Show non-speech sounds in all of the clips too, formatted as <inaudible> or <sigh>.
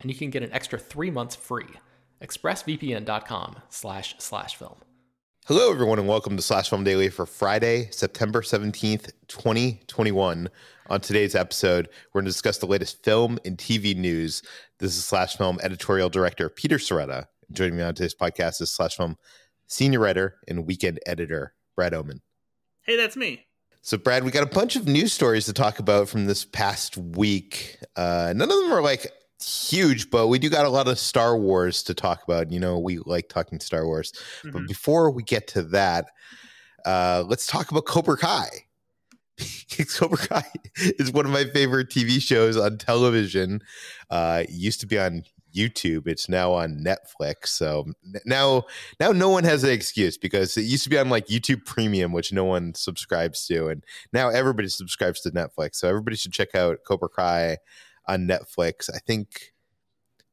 and you can get an extra three months free. ExpressVPN.com slash slash film. Hello, everyone, and welcome to Slash Film Daily for Friday, September 17th, 2021. On today's episode, we're going to discuss the latest film and TV news. This is Slash Film editorial director Peter Sciretta. Joining me on today's podcast is Slash Film senior writer and weekend editor Brad Oman. Hey, that's me. So, Brad, we got a bunch of news stories to talk about from this past week. Uh, none of them are like huge, but we do got a lot of Star Wars to talk about. You know, we like talking Star Wars. Mm-hmm. But before we get to that, uh, let's talk about Cobra Kai. <laughs> Cobra Kai is one of my favorite TV shows on television. Uh, used to be on YouTube. It's now on Netflix. So now, now no one has an excuse because it used to be on like YouTube Premium, which no one subscribes to, and now everybody subscribes to Netflix. So everybody should check out Cobra Kai on Netflix. I think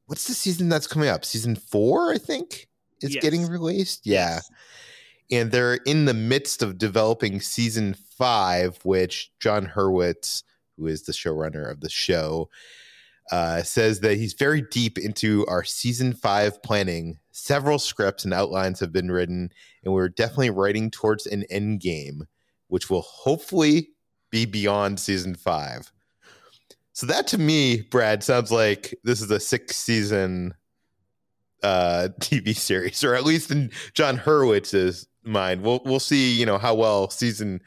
what's the season that's coming up? Season four, I think, is yes. getting released. Yeah. Yes. And they're in the midst of developing season five, which John Hurwitz, who is the showrunner of the show, uh, says that he's very deep into our season five planning. Several scripts and outlines have been written, and we're definitely writing towards an end game, which will hopefully be beyond season five. So that to me, Brad, sounds like this is a six season uh, <laughs> TV series, or at least in John Hurwitz's mind. We'll we'll see, you know, how well season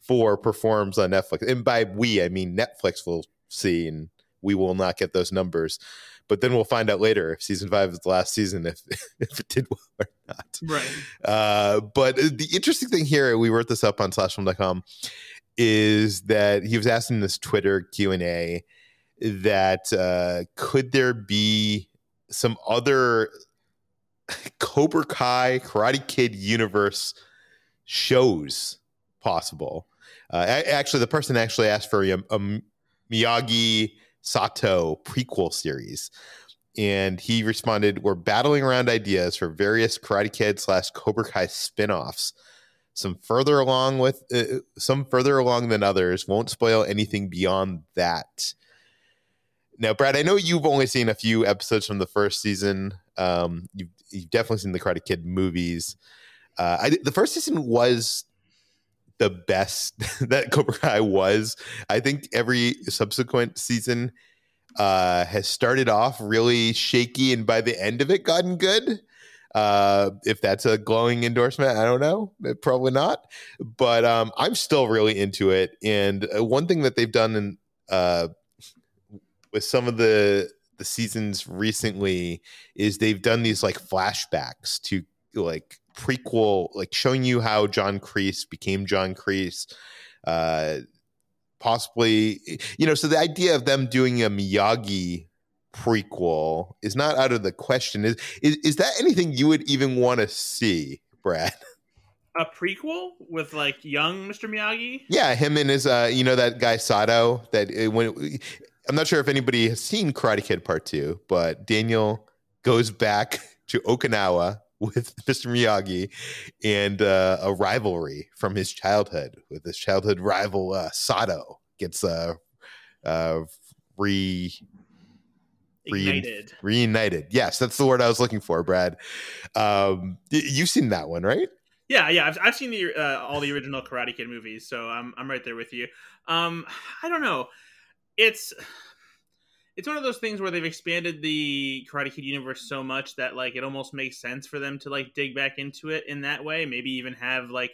four performs on Netflix. And by we, I mean Netflix will see, and we will not get those numbers. But then we'll find out later if season five is the last season, if <laughs> if it did well or not. Right. Uh, but the interesting thing here, we wrote this up on slashfilm.com, is that he was asking this Twitter Q and A that uh, could there be some other Cobra Kai Karate Kid universe shows possible? Uh, actually, the person actually asked for a, a Miyagi Sato prequel series. And he responded, We're battling around ideas for various Karate Kid slash Cobra Kai spin-offs. Some further along with uh, some further along than others. Won't spoil anything beyond that. Now, Brad, I know you've only seen a few episodes from the first season. Um, you've, you've definitely seen the Karate Kid movies. Uh, I, the first season was the best <laughs> that Cobra Kai was. I think every subsequent season uh, has started off really shaky, and by the end of it, gotten good. Uh, if that's a glowing endorsement, I don't know. Probably not. But um, I'm still really into it. And uh, one thing that they've done in uh, with some of the the seasons recently is they've done these like flashbacks to like prequel, like showing you how John Kreese became John Kreese. Uh, possibly, you know, so the idea of them doing a Miyagi prequel is not out of the question. Is is, is that anything you would even want to see, Brad? <laughs> A prequel with like young Mr. Miyagi? Yeah, him and his, uh, you know, that guy Sato. That uh, when I'm not sure if anybody has seen Karate Kid Part Two, but Daniel goes back to Okinawa with <laughs> Mr. Miyagi and uh, a rivalry from his childhood with his childhood rival uh, Sato gets uh, uh, re Ignited. reunited. Yes, that's the word I was looking for, Brad. Um, you've seen that one, right? Yeah, yeah, I've, I've seen the uh, all the original Karate Kid movies, so I'm I'm right there with you. Um, I don't know, it's it's one of those things where they've expanded the Karate Kid universe so much that like it almost makes sense for them to like dig back into it in that way. Maybe even have like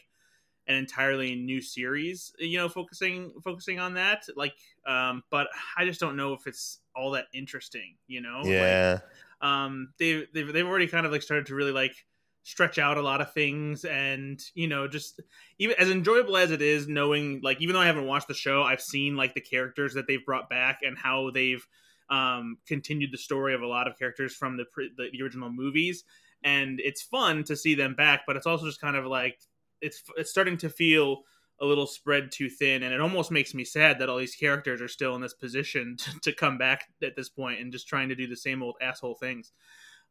an entirely new series, you know, focusing focusing on that. Like, um, but I just don't know if it's all that interesting, you know. Like, Yeah. um they've, they've they've already kind of like started to really like stretch out a lot of things and you know just even as enjoyable as it is knowing like even though i haven't watched the show i've seen like the characters that they've brought back and how they've um continued the story of a lot of characters from the pre- the, the original movies and it's fun to see them back but it's also just kind of like it's it's starting to feel a little spread too thin and it almost makes me sad that all these characters are still in this position <laughs> to, to come back at this point and just trying to do the same old asshole things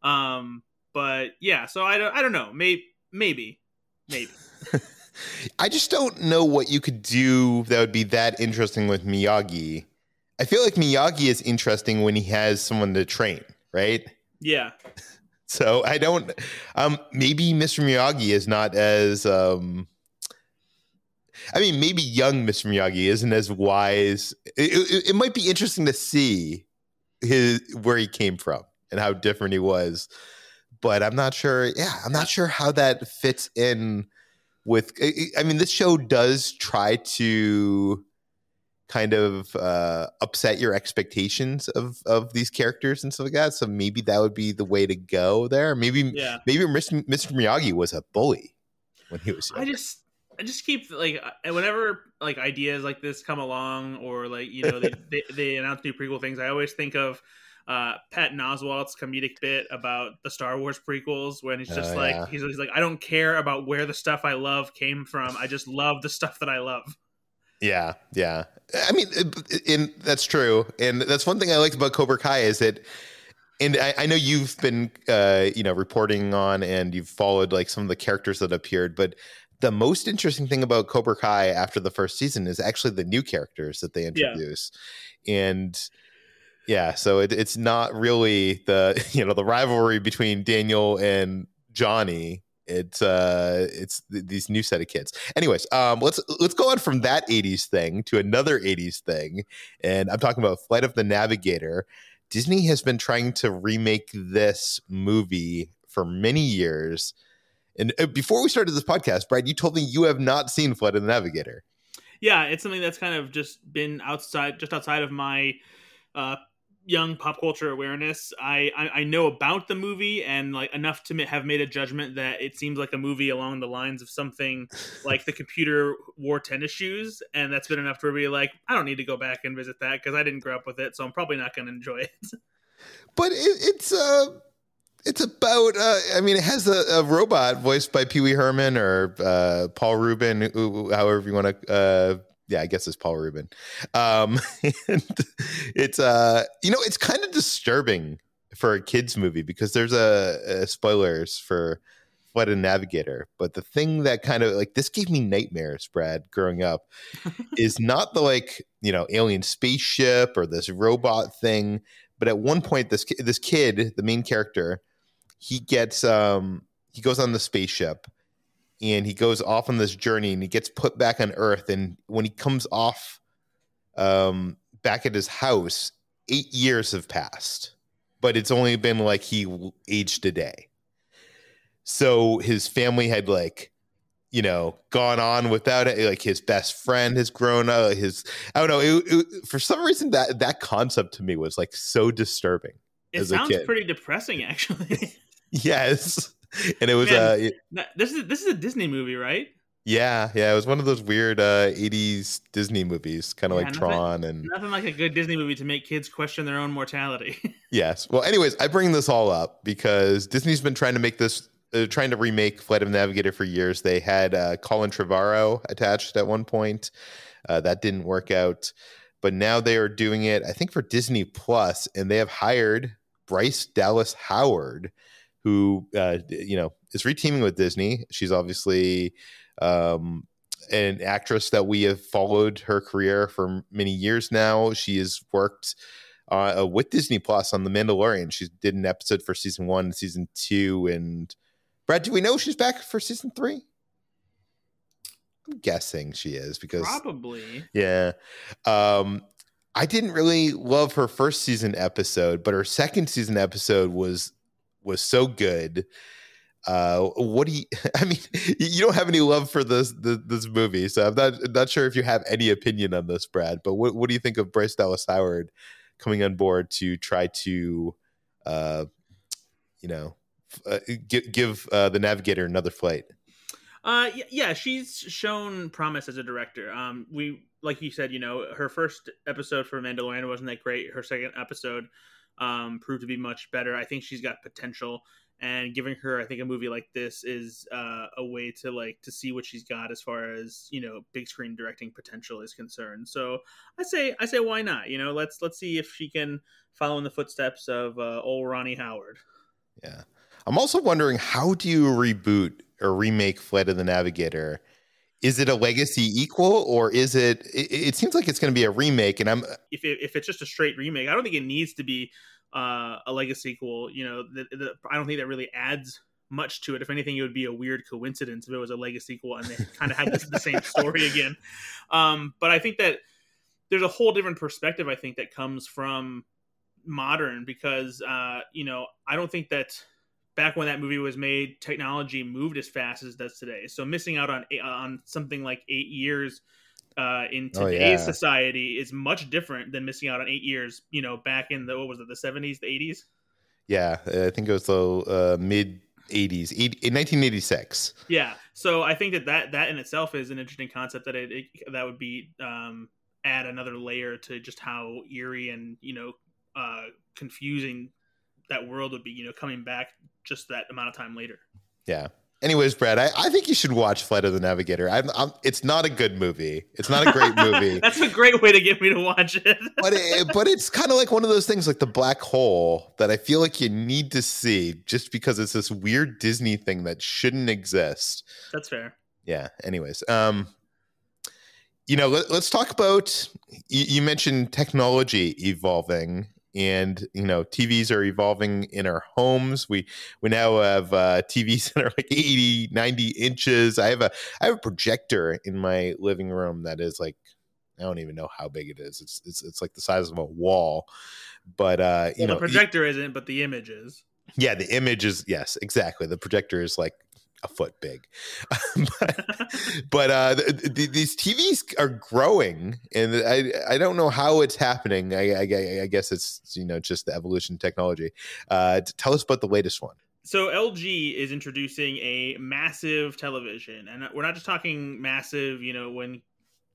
um but yeah so i don't i don't know maybe maybe maybe <laughs> I just don't know what you could do that would be that interesting with Miyagi. I feel like Miyagi is interesting when he has someone to train, right? yeah So I don't. Um, maybe Mr. Miyagi is not as. Um, I mean, maybe young Mr. Miyagi isn't as wise. It, it, it might be interesting to see his where he came from and how different he was, but I'm not sure. Yeah, I'm not sure how that fits in with. I- I mean, this show does try to kind of uh, upset your expectations of of these characters and stuff like that. So maybe that would be the way to go there. Maybe yeah maybe Mr. Mr. Miyagi was a bully when he was i just i just keep like whenever like ideas like this come along or like you know they, <laughs> they, they announce new prequel things i always think of uh Patton Oswalt's comedic bit about the Star Wars prequels when he's just Oh, like yeah. he's, he's like I don't care about where the stuff I love came from. I just love the stuff that I love. Yeah, yeah. I mean, and that's true. And that's one thing I liked about Cobra Kai is that, and I, I know you've been, uh, you know, reporting on and you've followed like some of the characters that appeared, but the most interesting thing about Cobra Kai after the first season is actually the new characters that they introduce, and yeah, so it, it's not really the <laughs> you know the rivalry between Daniel and Johnny. It's uh it's th- these new set of kids. Anyways, um let's let's go on from that 80s thing to another 80s thing. And I'm talking about Flight of the Navigator. Disney has been trying to remake this movie for many years. And uh, before we started this podcast, Brad, you told me you have not seen Flight of the Navigator. Yeah, it's something that's kind of just been outside, just outside of my uh, young pop culture awareness. I, I I know about the movie and like enough to have made a judgment that it seems like a movie along the lines of something <laughs> like the computer wore tennis shoes, and that's been enough to be like, I don't need to go back and visit that because I didn't grow up with it, so I'm probably not going to enjoy it. <laughs> but it, it's uh it's about uh, i mean it has a, a robot voiced by pee-wee herman or uh, paul reubens who- however you want to uh, yeah i guess it's paul reubens. Um, <laughs> and it's uh you know it's kind of disturbing for a kids movie because there's a, a spoilers for of the Navigator, but the thing that kind of like this gave me nightmares, Brad, growing up, <laughs> is not the like you know alien spaceship or this robot thing, but at one point this this kid the main character he gets um he goes on the spaceship and he goes off on this journey and he gets put back on earth. And when he comes off um back at his house 8 years have passed but it's only been like he aged a day. So his family had like you know gone on without it. Like his best friend has grown up his i don't know it, it, for some reason that that concept to me was like so disturbing It sounds pretty depressing, actually. <laughs> yes <laughs> and it was Man. uh this is this is a Disney movie, right? yeah yeah it was one of those weird uh 80s disney movies kind of Yeah, like nothing- tron and Nothing like a good Disney movie to make kids question their own mortality. <laughs> Yes. Well, anyways, I bring this all up because Disney's been trying to make this, uh, trying to remake Flight of the Navigator for years. They had uh, Colin Trevorrow attached at one point. Uh, that didn't work out. But now they are doing it, I think, for Disney Plus, and they have hired Bryce Dallas Howard, who uh, you know is reteaming with Disney. She's obviously um, an actress that we have followed her career for many years now. She has worked uh, with Disney Plus on The Mandalorian. She did an episode for season one, season two, and Brad, do we know she's back for season three? I'm guessing she is because probably yeah. Um, I didn't really love her first season episode, but her second season episode was was so good. Uh, what do you? <laughs> I mean, you don't have any love for this this, this movie, so I'm not not sure if you have any opinion on this, Brad. But what what do you think of Bryce Dallas Howard coming on board to try to, uh, you know, uh, give give uh, the Navigator another flight? Uh, yeah, she's shown promise as a director. Um, we like you said, you know, her first episode for Mandalorian wasn't that great. Her second episode um, proved to be much better. I think she's got potential, and giving her, I think, a movie like this is uh, a way to like to see what she's got as far as you know big screen directing potential is concerned. So I say, I say, why not? You know, let's let's see if she can follow in the footsteps of uh, old Ronnie Howard. Yeah, I'm also wondering how do you reboot or remake Flight of the Navigator? Is it a legacy equal or is it? It, it seems like it's going to be a remake, and I'm if it, if it's just a straight remake, I don't think it needs to be uh, a legacy sequel. You know, the, the, I don't think that really adds much to it. If anything, it would be a weird coincidence if it was a legacy sequel and they kind of had this, the same story <laughs> again. Um, but I think that there's a whole different perspective. I think that comes from modern because uh, you know I don't think that back when that movie was made, technology moved as fast as it does today. So missing out on on something like eight years uh, in today's oh, yeah. society is much different than missing out on eight years. You know, back in the what was it, the seventies, the eighties? Yeah, I think it was the uh, mid 80s in 1986 yeah so i think that, that that in itself is an interesting concept that it, it that would be um add another layer to just how eerie and you know uh confusing that world would be you know coming back just that amount of time later yeah Anyways, Brad, I, I think you should watch Flight of the Navigator. I'm, I'm, it's not a good movie. It's not a great movie. <laughs> That's a great way to get me to watch it. <laughs> but it, but it's kind of like one of those things, like the black hole, that I feel like you need to see just because it's this weird Disney thing that shouldn't exist. That's fair. Yeah. Anyways, um, you know, let, us talk about. You, you mentioned technology evolving and you know tvs are evolving in our homes. We we now have uh, tvs <laughs> that are like 80 90 inches. I have a i have a projector in my living room that is like i don't even know how big it is. It's it's, it's like the size of a wall. But uh you well, know the projector isn't but the image is. Yeah the image is yes exactly. The projector is like a foot big. <laughs> but, but uh, the, the, these TVs are growing, and I I don't know how it's happening. I, I, I guess it's you know just the evolution of technology. Uh, tell us about the latest one. So LG is introducing a massive television, and we're not just talking massive. You know, when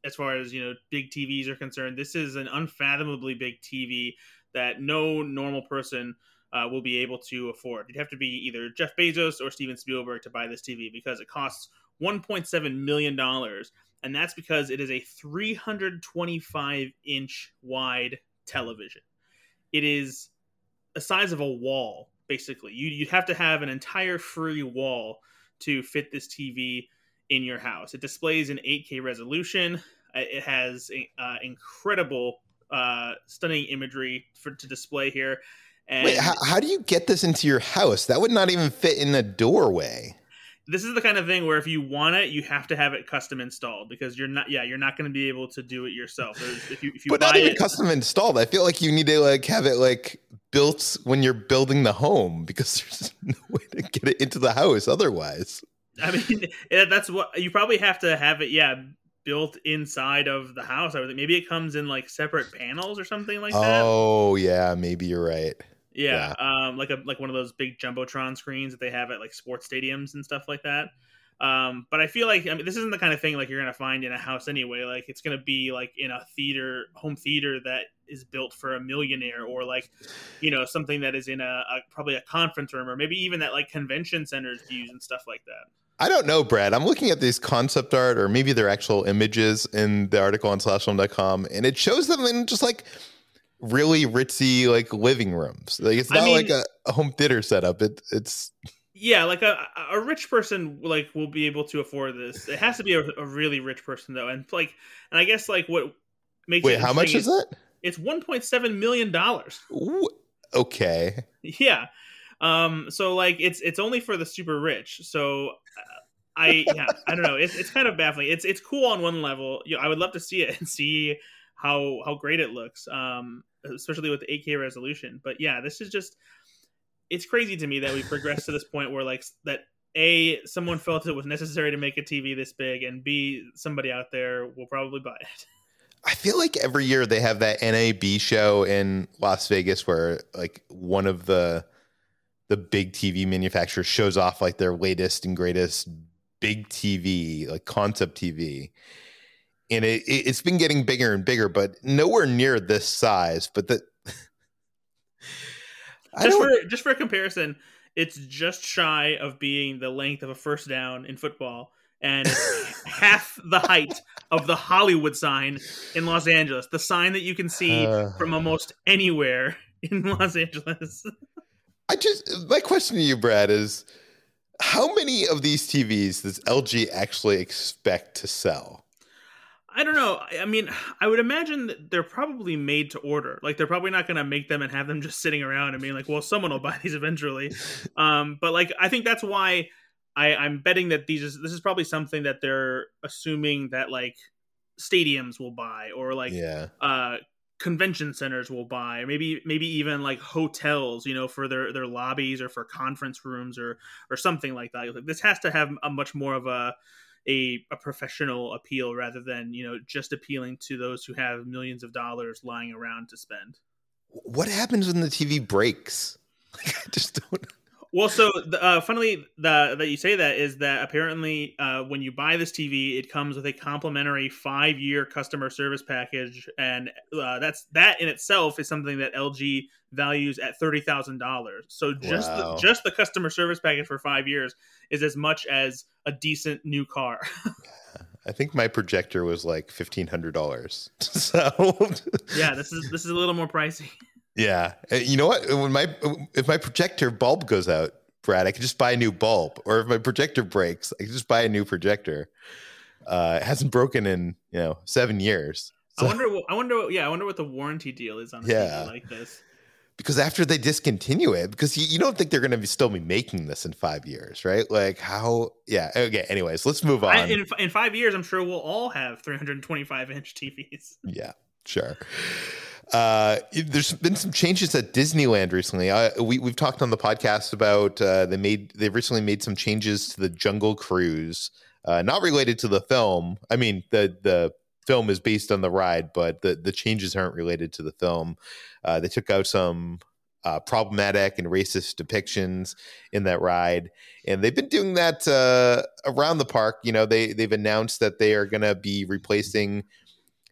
as far as you know, big TVs are concerned, this is an unfathomably big TV that no normal person uh, will be able to afford. You'd have to be either Jeff Bezos or Steven Spielberg to buy this TV because it costs 1.7 million dollars, and that's because it is a 325 inch wide television. It is the size of a wall, basically. You you'd have to have an entire free wall to fit this TV in your house. It displays an 8K resolution. Uh, it has uh, incredible, uh, stunning imagery for to display here and Wait, how, how do you get this into your house? That would not even fit in the doorway this is the kind of thing where if you want it, you have to have it custom installed because you're not, yeah, you're not going to be able to do it yourself. If you, if you but not even it, custom installed. I feel like you need to like have it like built when you're building the home because <laughs> there's no way to get it into the house otherwise. I mean, <laughs> that's what you probably have to have it. Yeah, built inside of the house. I would think maybe it comes in like separate panels or something like that. Oh yeah, maybe you're right. Yeah, yeah, um, like a like one of those big jumbotron screens that they have at like sports stadiums and stuff like that. Um, but I feel like I mean this isn't the kind of thing like you're gonna find in a house anyway. Like it's gonna be like in a theater, home theater that is built for a millionaire, or like you know something that is in a, a probably a conference room, or maybe even that like convention centers use and stuff like that. I don't know, Brad. I'm looking at these concept art, or maybe they're actual images in the article on slashfilm.com, and it shows them in just like really ritzy like living rooms. Like it's I not mean- like a, a home theater setup. It it's Yeah, like a a rich person like will be able to afford this. It has to be a, a really rich person though, and like, and I guess like what makes wait. it How much is it? It's one point seven million dollars. Okay. Yeah. Um. So like, it's it's only for the super rich. So. I yeah I don't know it's it's kind of baffling it's it's cool on one level you know, I would love to see it and see how how great it looks um especially with the 8K resolution but yeah this is just it's crazy to me that we progressed to this <laughs> point where like that a someone felt it was necessary to make a TV this big and b somebody out there will probably buy it <laughs> I feel like every year they have that NAB show in Las Vegas where like one of the the big TV manufacturers shows off like their latest and greatest big TV, like concept TV. And it, it it's been getting bigger and bigger, but nowhere near this size. But the <laughs> just for just for comparison it's just shy of being the length of a first down in football and <laughs> half the height of the Hollywood sign in Los Angeles the sign that you can see Uh. from almost anywhere in Los Angeles <laughs> I just my question to you, Brad, is how many of these TVs does LG actually expect to sell? I don't know. I mean, I would imagine that they're probably made to order. Like they're probably not going to make them and have them <laughs> just sitting around and being like, "Well, someone will buy these eventually." <laughs> Um, but like, I think that's why I, I'm betting that these is this is probably something that they're assuming that like stadiums will buy or like yeah. uh convention centers will buy maybe maybe even like hotels you know for their their lobbies or for conference rooms or or something like that Like, this has to have a much more of a a, a professional appeal rather than you know just appealing to those who have millions of dollars lying around to spend What happens when the TV breaks? Like, <laughs> I just don't. Well, so the- uh, funnily the, that you say that is that apparently uh, when you buy this TV, it comes with a complimentary five-year customer service package, and uh, that's that in itself is something that LG values at thirty thousand dollars. So just Wow. the, just the customer service package for five years is as much as a decent new car. <laughs> I think my projector was like fifteen hundred dollars. <laughs> So yeah, this is this is a little more pricey. Yeah, Uh, you know what? When my if my projector bulb goes out, Brad, I can just buy a new bulb. Or if my projector breaks, I can just buy a new projector. Uh, it hasn't broken in you know seven years. I wonder. What, I wonder. What, yeah, I wonder what the warranty deal is on a Yeah. TV like this. because after they discontinue it, because you, you don't think they're going to be still be making this in five years, right? Like how? Yeah. Okay. Anyways, let's move on. I, in, in five years, I'm sure we'll all have 325 inch TVs. Yeah, sure. Uh, there's been some changes at Disneyland recently. Uh, we we've talked on the podcast about uh, they made they've recently made some changes to the Jungle Cruise, uh, not related to the film. I mean the the film is based on the ride, but the the changes aren't related to the film. Uh, they took out some uh, problematic and racist depictions in that ride, and they've been doing that uh, around the park. You know, they they've announced that they are going to be replacing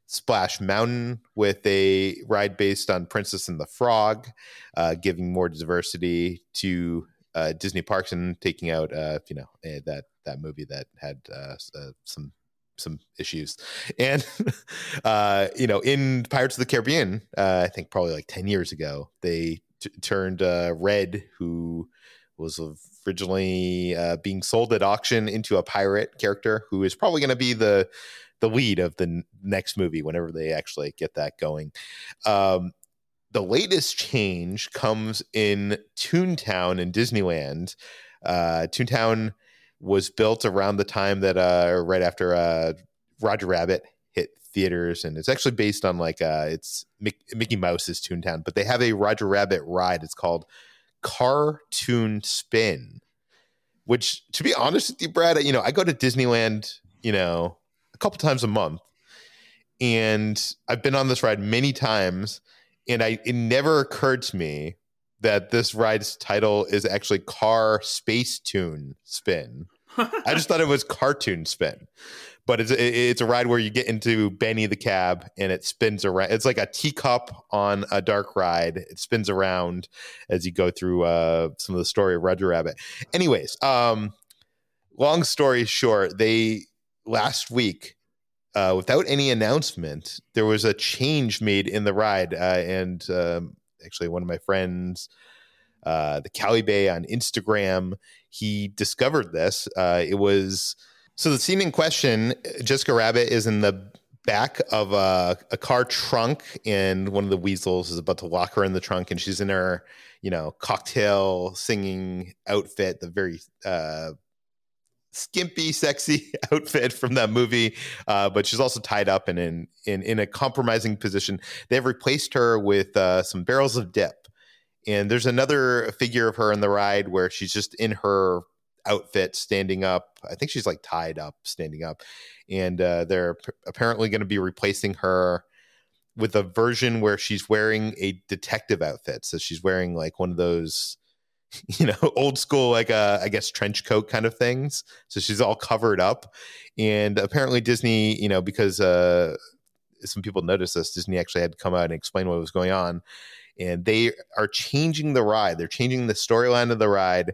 Splash Mountain with a ride based on Princess and the Frog, uh, giving more diversity to uh, Disney parks and taking out, uh, you know, eh, that that movie that had uh, uh, some some issues. And <laughs> uh, you know, in Pirates of the Caribbean, uh, I think probably like ten years ago, they t- turned uh, Red, who was originally uh, being sold at auction, into a pirate character who is probably going to be the the lead of the n- next movie whenever they actually get that going. Um, the latest change comes in Toontown in Disneyland. Uh, Toontown was built around the time that uh, right after uh, Roger Rabbit hit theaters, and it's actually based on like uh, it's Mick- Mickey Mouse's Toontown, but they have a Roger Rabbit ride. It's called Cartoon Spin. Which, to be honest with you, Brad, you know, I go to Disneyland, you know, a couple times a month. And i've been on this ride many times and i it never occurred to me that this ride's title is actually car space toon spin. I just thought it was cartoon spin. But it's it's a ride where you get into benny the cab and it spins around it's like a teacup on a dark ride. It spins around as you go through uh some of the story of roger rabbit. Anyways um long story short they last week uh, without any announcement, there was a change made in the ride. Uh, and um, actually, one of my friends, uh, the Cali Bay on Instagram, he discovered this. Uh, it was so the scene in question, Jessica Rabbit is in the back of a, a car trunk, and one of the weasels is about to lock her in the trunk, and she's in her, you know, cocktail singing outfit, the very uh, skimpy, sexy <laughs> outfit from that movie, uh, but she's also tied up and in in in a compromising position. They've replaced her with uh, some barrels of dip, and there's another figure of her in the ride where she's just in her outfit, standing up. I think she's like tied up, standing up, and uh, they're p- apparently going to be replacing her with a version where she's wearing a detective outfit. So she's wearing like one of those <laughs> you know, old school, like uh, I guess trench coat kind of things. So she's all covered up, and apparently Disney, you know, because uh, some people noticed this, Disney actually had to come out and explain what was going on, and they are changing the ride. They're changing the storyline of the ride.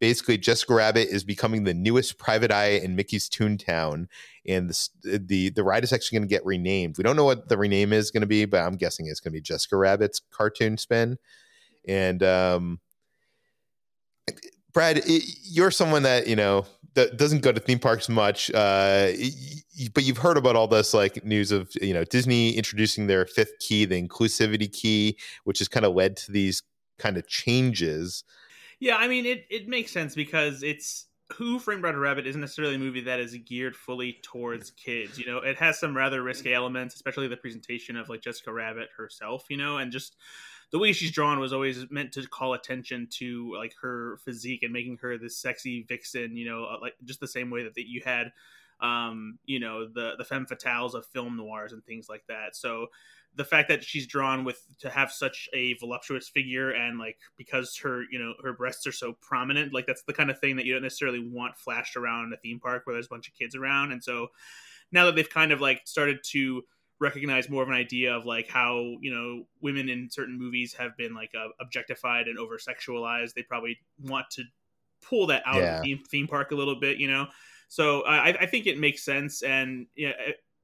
Basically, Jessica Rabbit is becoming the newest private eye in Mickey's Toontown, and the the, the ride is actually going to get renamed. We don't know what the rename is going to be, but I'm guessing it's going to be Jessica Rabbit's Cartoon Spin, and um, Brad, you're someone that you know that doesn't go to theme parks much, uh, but you've heard about all this like news of you know Disney introducing their fifth key, the inclusivity key, which has kind of led to these kind of changes. Yeah, I mean it. It makes sense because it's Who Framed Roger Rabbit isn't necessarily a movie that is geared fully towards kids. You know, it has some rather risky elements, especially the presentation of like Jessica Rabbit herself. You know, and just the way she's drawn was always meant to call attention to like her physique and making her this sexy vixen, you know, uh, like just the same way that, that you had um, you know, the the femme fatales of film noirs and things like that. So the fact that she's drawn with to have such a voluptuous figure and like because her you know her breasts are so prominent like that's the kind of thing that you don't necessarily want flashed around a theme park where there's a bunch of kids around and so now that they've kind of like started to recognize more of an idea of like how you know women in certain movies have been like uh, objectified and over sexualized they probably want to pull that out yeah. of the theme, theme, park a little bit you know? So I, I think it makes sense and yeah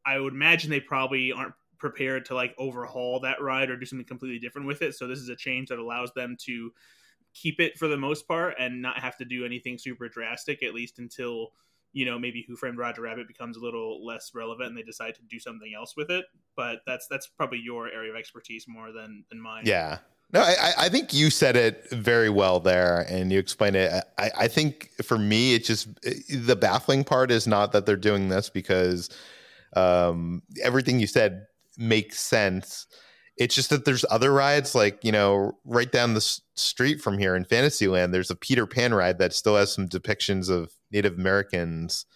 i would imagine they probably aren't prepared to like overhaul that ride or do something completely different with it. So this is a change that allows them to keep it for the most part and not have to do anything super drastic at least until you know maybe Who Framed Roger Rabbit becomes a little less relevant and they decide to do something else with it. But that's that's probably your area of expertise more than than mine. Yeah. No, I, I think you said it very well there, and you explained it. I, I think for me, it's just the baffling part is not that they're doing this because um, everything you said makes sense. It's just that there's other rides, like you know, right down the street from here in Fantasyland. There's a Peter Pan ride that still has some depictions of Native Americans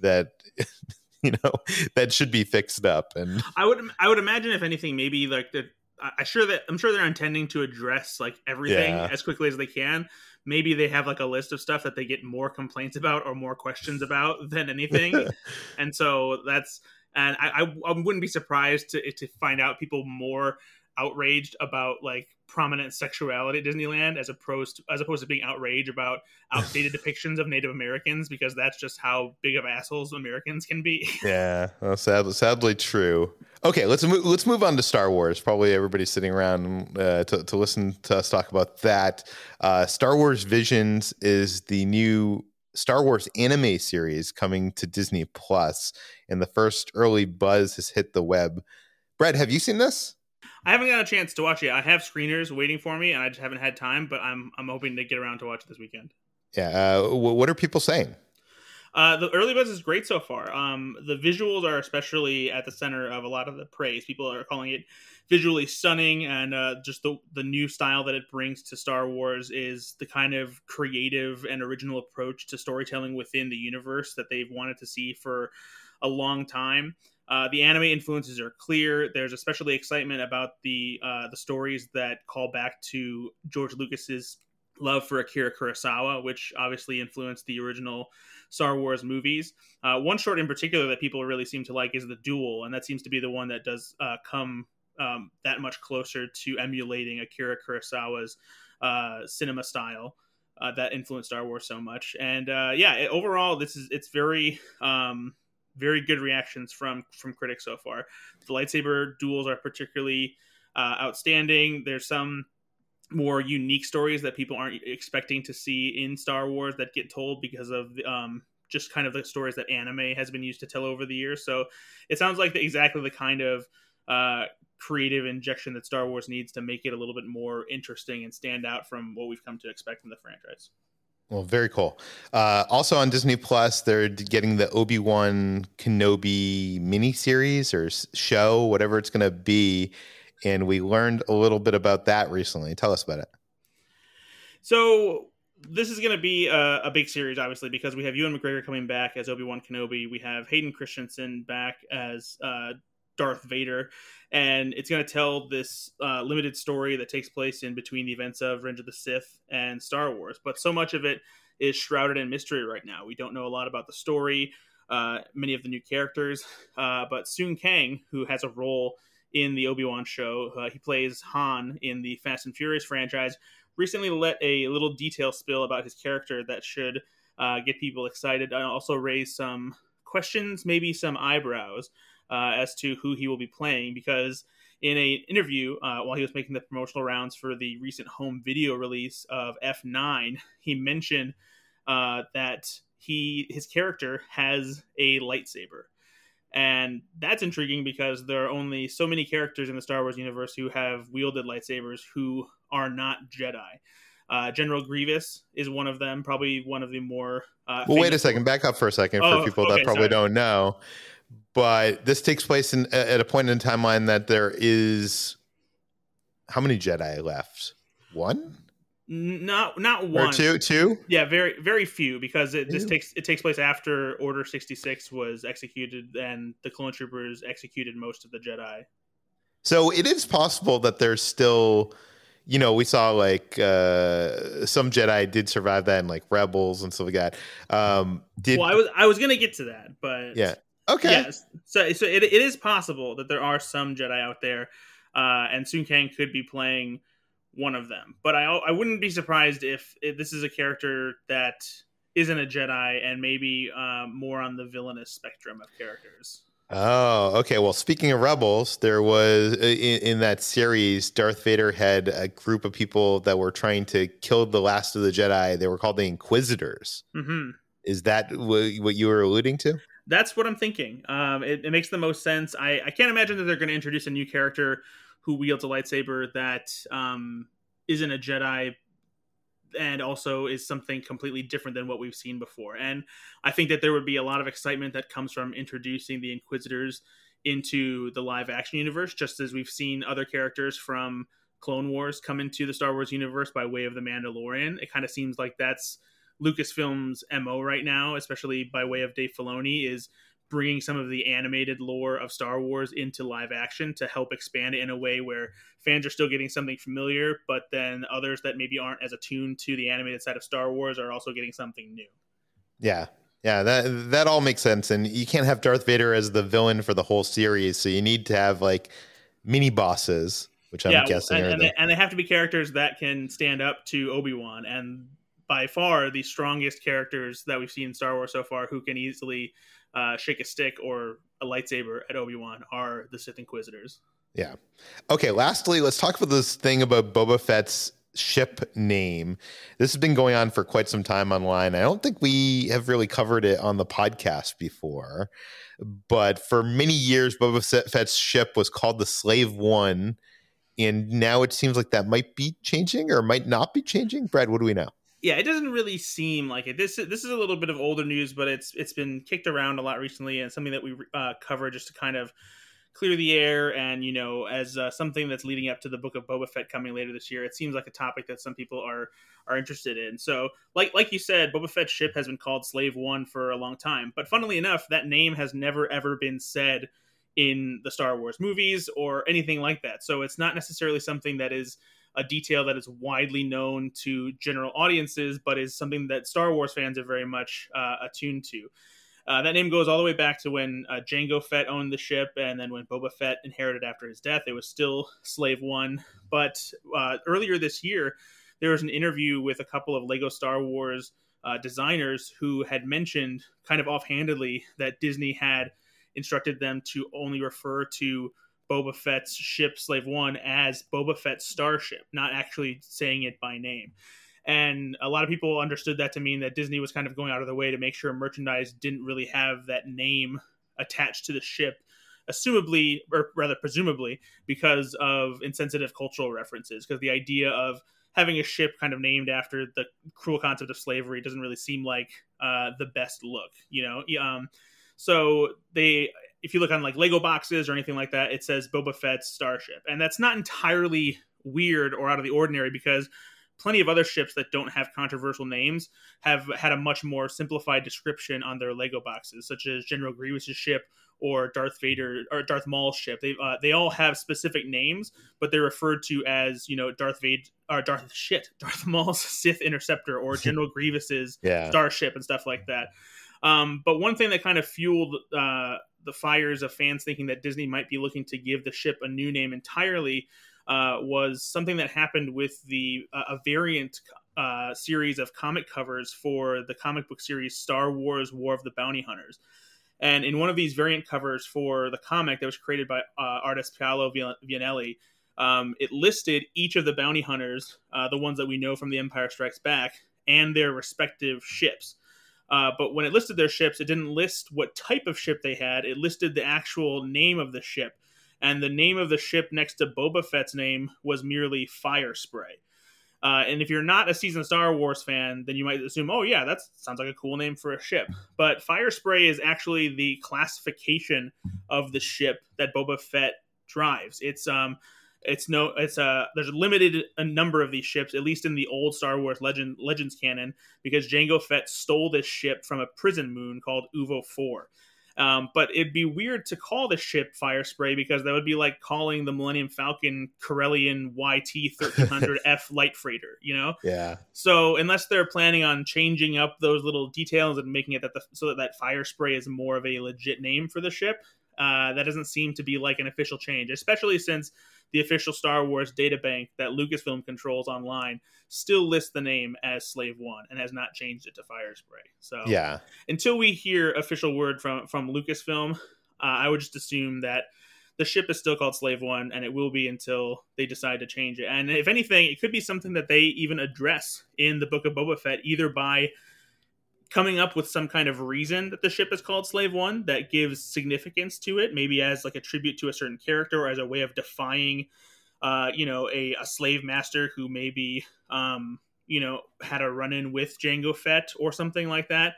that <laughs> you know that should be fixed up. And I would I would imagine if anything, maybe like the I sure that I'm sure they're intending to address like everything yeah. as quickly as they can. Maybe they have like a list of stuff that they get more complaints about or more questions <laughs> about than anything, and so that's and I, I, I wouldn't be surprised to to find out people more outraged about like prominent sexuality at Disneyland as opposed to, as opposed to being outraged about <laughs> outdated depictions of Native Americans because that's just how big of assholes Americans can be. <laughs> yeah, well, sadly, sadly true. Okay, let's move, let's move on to Star Wars. Probably everybody's sitting around uh, to, to listen to us talk about that. Uh, Star Wars Visions is the new Star Wars anime series coming to Disney Plus, and the first early buzz has hit the web. Brad, have you seen this? I haven't got a chance to watch it. I have screeners waiting for me, and I just haven't had time. But I'm I'm hoping to get around to watch it this weekend. Yeah. Uh, what are people saying? Uh, the early buzz is great so far. Um, the visuals are especially at the center of a lot of the praise. People are calling it visually stunning, and uh, just the the new style that it brings to Star Wars is the kind of creative and original approach to storytelling within the universe that they've wanted to see for a long time. Uh, the anime influences are clear. There's especially excitement about the uh, the stories that call back to George Lucas's love for Akira Kurosawa, which obviously influenced the original Star Wars movies. Uh, one short in particular that people really seem to like is the Duel, and that seems to be the one that does uh, come um, that much closer to emulating Akira Kurosawa's uh, cinema style. Uh, that influenced Star Wars so much, and yeah, it, overall, this is it's very um, very good reactions from from critics so far. The lightsaber duels are particularly uh, outstanding. There's some more unique stories that people aren't expecting to see in Star Wars that get told because of um, just kind of the stories that anime has been used to tell over the years. So it sounds like the, exactly the kind of uh, creative injection that Star Wars needs to make it a little bit more interesting and stand out from what we've come to expect from the franchise. Well, very cool. Uh, also on Disney Plus, they're getting the Obi Wan Kenobi miniseries or show, whatever it's going to be, and we learned a little bit about that recently. Tell us about it. So this is going to be a, a, big series, obviously, because we have Ewan McGregor coming back as Obi Wan Kenobi. We have Hayden Christensen back as uh, Darth Vader, and it's going to tell this uh, limited story that takes place in between the events of Revenge of the Sith and Star Wars. But so much of it is shrouded in mystery right now. We don't know a lot about the story, uh, many of the new characters, uh, but Sung Kang, who has a role in the Obi Wan show, uh, he plays Han in the Fast and Furious franchise. Recently, let a little detail spill about his character that should uh, get people excited and also raise some questions, maybe some eyebrows uh, as to who he will be playing because in an interview uh, while he was making the promotional rounds for the recent home video release of F9, he mentioned uh, that he his character has a lightsaber. And that's intriguing because there are only so many characters in the Star Wars universe who have wielded lightsabers who are not Jedi. Uh, General Grievous is one of them, probably one of the more. Uh, well, wait a second. Back up for a second for oh, people okay, that probably sorry. don't know but this takes place in, at a point in the timeline that there is how many Jedi left? One? Not not one. Or two, two? Yeah, very very few because it just takes it takes place after Order sixty six was executed and the clone troopers executed most of the Jedi. So it is possible that there's still you know, we saw like uh, some Jedi did survive that and like rebels and stuff like that. Um, did well, I was I was gonna get to that, but yeah, Okay. Yes. So so it, it is possible that there are some Jedi out there, uh, and Sung Kang could be playing one of them. But I I wouldn't be surprised if, if this is a character that isn't a Jedi and maybe um, more on the villainous spectrum of characters. Oh, okay. Well, speaking of rebels, there was in, in, that series, Darth Vader had a group of people that were trying to kill the last of the Jedi. They were called the Inquisitors. Mm-hmm. Is that what you were alluding to? That's what I'm thinking. Um, it, it, makes the most sense. I, I can't imagine that they're going to introduce a new character who wields a lightsaber that um, not a Jedi and also is something completely different than what we've seen before. And I think that there would be a lot of excitement that comes from introducing the Inquisitors into the live action universe, just as we've seen other characters from Clone Wars come into the Star Wars universe by way of the Mandalorian. It kind of seems like that's Lucasfilm's mo right now, especially by way of Dave Filoni, is bringing some of the animated lore of Star Wars into live action to help expand it in a way where fans are still getting something familiar, but then others that maybe aren't as attuned to the animated side of Star Wars are also getting something new. Yeah. Yeah, that that all makes sense. And you can't have Darth Vader as the villain for the whole series, so you need to have like mini bosses, which I'm yeah, guessing and, and, the... they, and they have to be characters that can stand up to Obi Wan, and by far the strongest characters that we've seen in Star Wars so far who can easily uh, shake a stick or a lightsaber at Obi Wan are the Sith Inquisitors. Yeah. Okay. Lastly, let's talk about this thing about Boba Fett's ship name. This has been going on for quite some time online. I don't think we have really covered it on the podcast before, but for many years, Boba Fett's ship was called the Slave One. And now it seems like that might be changing or might not be changing. Brad, what do we know? Yeah, it doesn't really seem like it. This this is a little bit of older news, but it's it's been kicked around a lot recently, and something that we uh, cover just to kind of clear the air. And you know, as uh, something that's leading up to the book of Boba Fett coming later this year, it seems like a topic that some people are are interested in. So, like like you said, Boba Fett's ship has been called Slave One for a long time, but funnily enough, that name has never ever been said in the Star Wars movies or anything like that. So it's not necessarily something that is a detail that is widely known to general audiences, but is something that Star Wars fans are very much uh, attuned to. Uh, that name goes all the way back to when uh, Jango Fett owned the ship, and then when Boba Fett inherited after his death, it was still Slave One. But uh, earlier this year, there was an interview with a couple of Lego Star Wars uh, designers who had mentioned kind of offhandedly that Disney had instructed them to only refer to Boba Fett's ship Slave One as Boba Fett's starship, not actually saying it by name. And a lot of people understood that to mean that Disney was kind of going out of their way to make sure merchandise didn't really have that name attached to the ship, assumably, or rather presumably, because of insensitive cultural references. Because the idea of having a ship kind of named after the cruel concept of slavery doesn't really seem like uh, the best look, you know. Um, so they, if you look on like Lego boxes or anything like that, it says Boba Fett's starship, and that's not entirely weird or out of the ordinary because plenty of other ships that don't have controversial names have had a much more simplified description on their Lego boxes, such as General Grievous's ship or Darth Vader or Darth Maul's ship. They uh, they all have specific names, but they're referred to as you know Darth Vader or Darth shit <laughs> Darth Maul's Sith Interceptor or <laughs> General Grievous's Yeah. Starship and stuff like that. Um, but one thing that kind of fueled uh, the fires of fans thinking that Disney might be looking to give the ship a new name entirely uh, was something that happened with the uh, a variant uh, series of comic covers for the comic book series Star Wars: War of the Bounty Hunters. And in one of these variant covers for the comic that was created by uh, artist Paolo Villanelli, um, it listed each of the bounty hunters, uh, the ones that we know from The Empire Strikes Back, and their respective ships. Uh, but when it listed their ships, it didn't list what type of ship they had. It listed the actual name of the ship. And the name of the ship next to Boba Fett's name was merely Fire Spray. Uh, and if you're not a seasoned Star Wars fan, then you might assume, oh, yeah, that sounds like a cool name for a ship. But Fire Spray is actually the classification of the ship that Boba Fett drives. It's um, it's no, it's a there's a limited a number of these ships, at least in the old Star Wars legend Legends canon, because Jango Fett stole this ship from a prison moon called Oovo Four. Um, but it'd be weird to call the ship Fire Spray because that would be like calling the Millennium Falcon Corellian YT 1300F <laughs> light freighter, you know? Yeah. So unless they're planning on changing up those little details and making it that the, so that, that Fire Spray is more of a legit name for the ship, uh, that doesn't seem to be like an official change, especially since the official Star Wars databank that Lucasfilm controls online still lists the name as Slave One and has not changed it to Fire Spray. So Yeah. until we hear official word from from Lucasfilm, uh, I would just assume that the ship is still called Slave One, and it will be until they decide to change it. And if anything, it could be something that they even address in the Book of Boba Fett, either by coming up with some kind of reason that the ship is called Slave One that gives significance to it, maybe as like a tribute to a certain character or as a way of defying, uh, you know, a, a slave master who maybe, um, you know, had a run in with Jango Fett or something like that.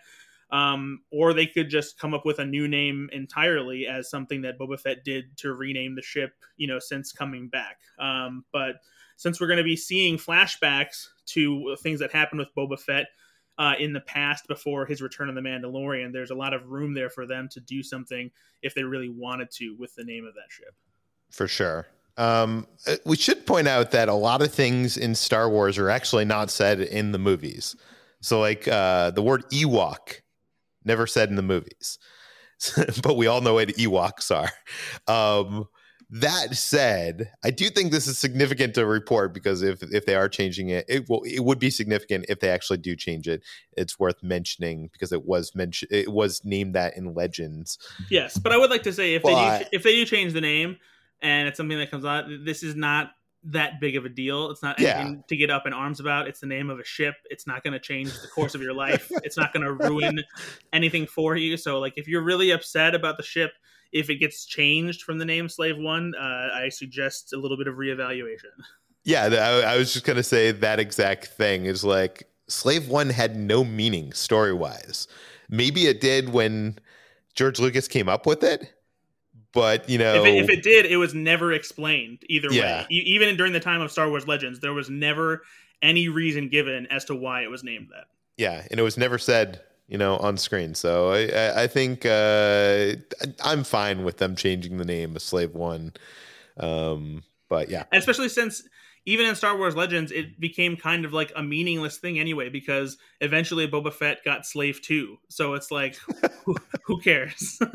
Um, or they could just come up with a new name entirely as something that Boba Fett did to rename the ship, you know, since coming back. Um, but since we're going to be seeing flashbacks to things that happened with Boba Fett, uh, in the past before his return of the Mandalorian. There's a lot of room there for them to do something if they really wanted to with the name of that ship. For sure. Um, uh, we should point out that a lot of things in Star Wars are actually not said in the movies. So, like uh, the word Ewok, never said in the movies, <laughs> but we all know what Ewoks are. Um, that said, I do think this is significant to report because if if they are changing it, it will it would be significant if they actually do change it. It's worth mentioning because it was mentioned it was named that in Legends. Yes, but I would like to say if they do, if they do change the name and it's something that comes out, this is not that big of a deal. It's not Yeah. anything to get up in arms about. It's the name of a ship. It's not going to change the course of your life. <laughs> It's not going to ruin anything for you. So, like, if you're really upset about the ship, if it gets changed from the name Slave One, uh, I suggest a little bit of reevaluation. Yeah, I, I was just gonna say that exact thing is like Slave One had no meaning story wise. Maybe it did when George Lucas came up with it, but you know, If, it, if it did, it was never explained either Yeah. way. E- even during the time of Star Wars Legends, there was never any reason given as to why it was named that. yeah, and it was never said, you know, on screen. So I, I, think uh, I'm fine with them changing the name of Slave One. Um, but yeah, And especially since even in Star Wars Legends, it became kind of like a meaningless thing anyway, because eventually Boba Fett got Slave 2. So it's like, <laughs> who, who cares? <laughs>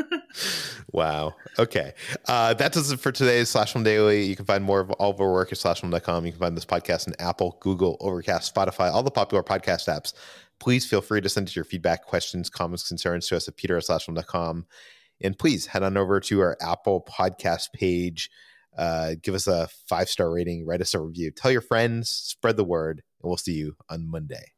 Wow. Okay. Uh, that does it for today's Slash Film Daily. You can find more of all of our work at slashfilm.com. You can find this podcast in Apple, Google, Overcast, Spotify, all the popular podcast apps. Please feel free to send us your feedback, questions, comments, concerns to us at peter at And please head on over to our Apple podcast page. Uh, give us a five star rating, write us a review, tell your friends, spread the word, and we'll see you on Monday.